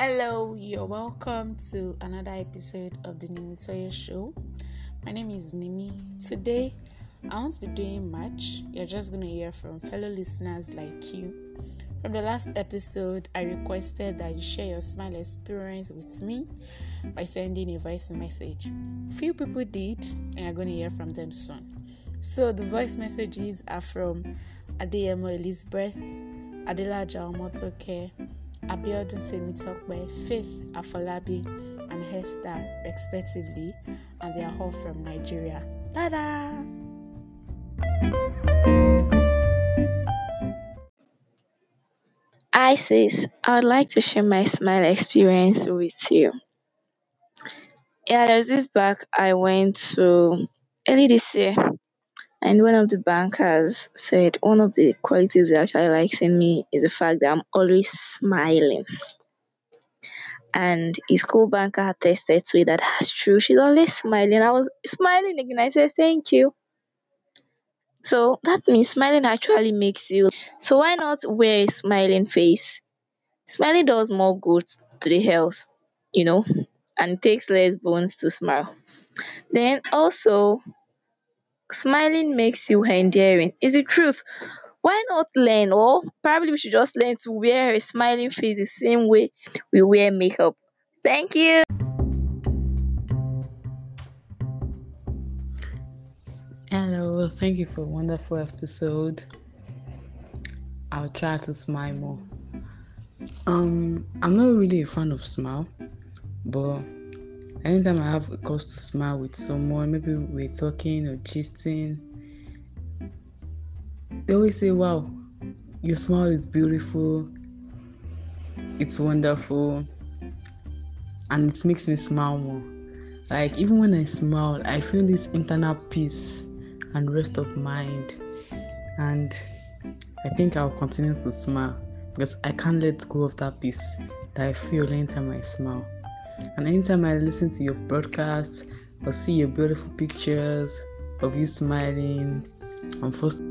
Hello, you're welcome to another episode of the Nimi Toye Show. My name is Nimi. Today, I won't be doing much. You're just going to hear from fellow listeners like you. From the last episode, I requested that you share your smile experience with me by sending a voice message. Few people did, and you're going to hear from them soon. So, the voice messages are from Adeyemo Elizabeth, Adelaja Omotoke, Abiodun Semitokbe, Faith Afolabi, and Hester, respectively, and they are all from Nigeria. Ta-da! Hi sis, I would like to share my smile experience with you. Yeah, there's this back I went to early this year, and one of the bankers said one of the qualities he actually likes in me is the fact that I'm always smiling. And his co-banker attested to it that that's true. She's always smiling. I was smiling again. I said, Thank you. So that means smiling actually makes you so why not wear a smiling face? Smiling does more good to the health, you know, and takes less bones to smile. Then also smiling makes you endearing. Is the truth. Why not learn or probably we should just learn to wear a smiling face the same way we wear makeup. Thank you. Hello, thank you for a wonderful episode. I'll try to smile more. Um, I'm not really a fan of smile, but anytime I have a cause to smile with someone, maybe we're talking or gisting, they always say, Wow, your smile is beautiful, it's wonderful, and it makes me smile more. Like, even when I smile, I feel this internal peace and rest of mind. And I think I'll continue to smile because I can't let go of that peace that I feel anytime I smile. And anytime I listen to your broadcast or see your beautiful pictures of you smiling, I'm first.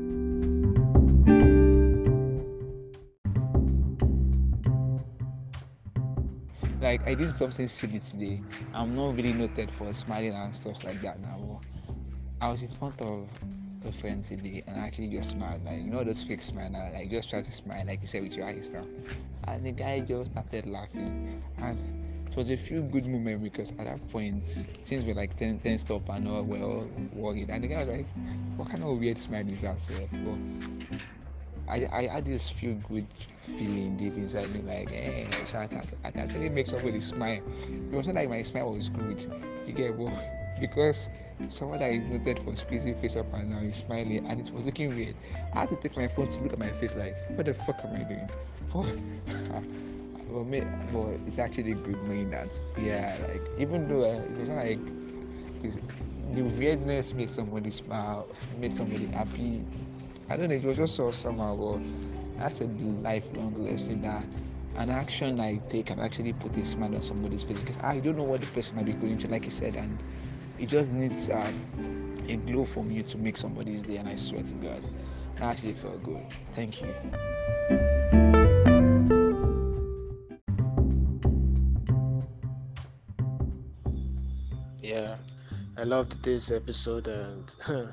like I did something silly today. I'm not really noted for smiling and stuff like that now. I was in front of a friend today and actually just smiled, like you know those fake smile now, like just try to smile like you said with your eyes now. And the guy just started laughing. And it was a few good moments because at that point things were like ten ten stop and all we're all worried. And the guy was like, What kind of weird smile is that, sir? But I, I had this feel good feeling deep inside me, like, hey, so I can, I can actually make somebody smile. It wasn't like my smile was good, you get what? Because someone that is noted for squeezing face up and now is smiling and it was looking weird. I had to take my phone to look at my face, like, what the fuck am I doing? but, me, but it's actually good knowing that, yeah, like, even though uh, it was like, the weirdness made somebody smile, made somebody happy, I don't know, it was just so somehow, but that's a lifelong lesson that an action I take can actually put a smile on somebody's face because I don't know what the person might be going through, like you said, and it just needs uh, a glow from you to make somebody's day. And I swear to God, I actually felt good. Thank you. Yeah, I loved this episode and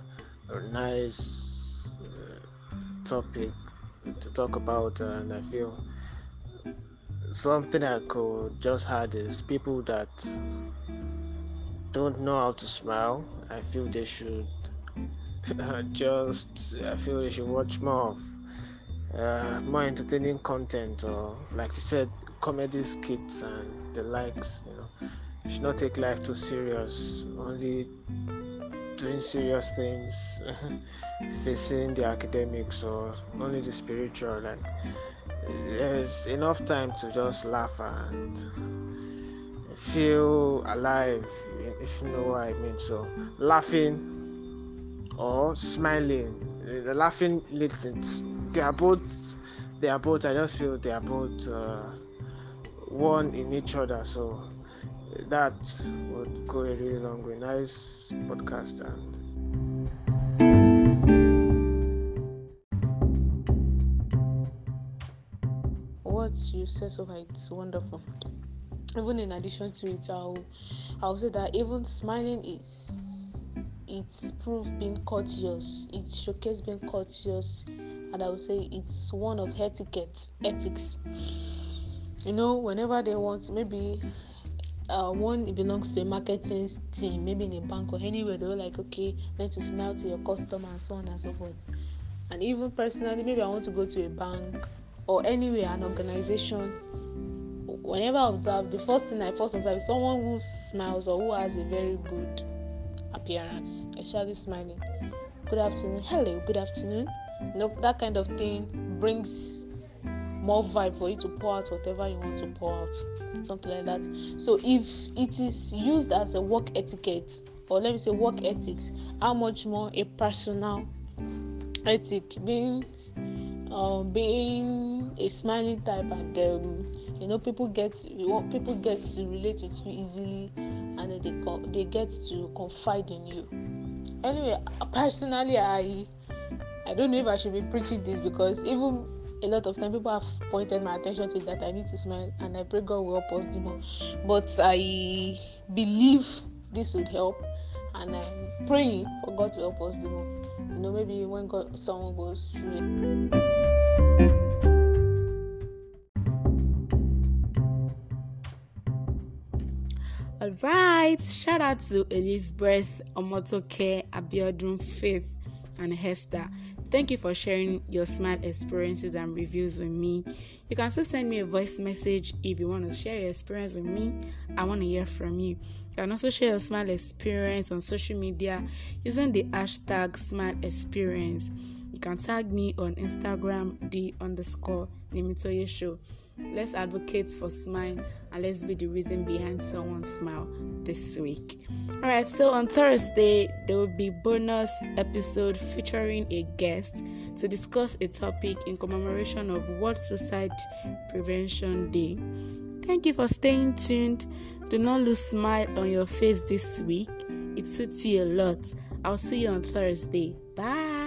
a nice uh, topic to talk about, and I feel something I could just add is people that don't know how to smile. I feel they should just. I feel they should watch more of uh, more entertaining content, or like you said, comedy skits and the likes. You know, you should not take life too serious. Only doing serious things, facing the academics or only the spiritual. Like there's enough time to just laugh and feel alive, if you know what I mean. So laughing or smiling, the laughing into they are both they are both. I just feel they are both uh, one in each other. So that would go a really long way. Nice podcast and What you said so far, it's wonderful. Even in addition to it, I'll I'll say that even smiling is it's proof being courteous. It showcases being courteous, and I would say it's one of etiquette, ethics. You know, whenever they want, maybe uh, one belongs to a marketing team, maybe in a bank or anywhere, they were like, okay, learn to smile to your customer and so on and so forth. And even personally, maybe I want to go to a bank or anywhere, an organization whenever I observe, the first thing I first observe is someone who smiles or who has a very good appearance, especially smiling. Good afternoon, hello, good afternoon. You know, that kind of thing brings more vibe for you to pour out whatever you want to pour out, something like that. So, if it is used as a work etiquette, or let me say work ethics, how much more a personal ethic being uh, being a smiling type and um, you know people get want people get to relate with you easily and then they they get to confide in you. Anyway personally i i don't know if i should be preaching this because even a lot of time people have pointed my attention to that i need to smile and i pray god will help us more. But i believe this would help and i'm praying for god to help us more. You know maybe when god someone goes through it All right, shout out to Elizabeth Omotoke, Abiodun, Faith, and Hester. Thank you for sharing your smart experiences and reviews with me. You can still send me a voice message if you want to share your experience with me. I want to hear from you. You can also share your smart experience on social media using the hashtag smile experience. You can tag me on Instagram, the underscore Nimitoye Show. Let's advocate for smile and let's be the reason behind someone's smile this week. All right, so on Thursday there will be bonus episode featuring a guest to discuss a topic in commemoration of World Suicide Prevention Day. Thank you for staying tuned. Do not lose smile on your face this week. It suits you a lot. I'll see you on Thursday. Bye.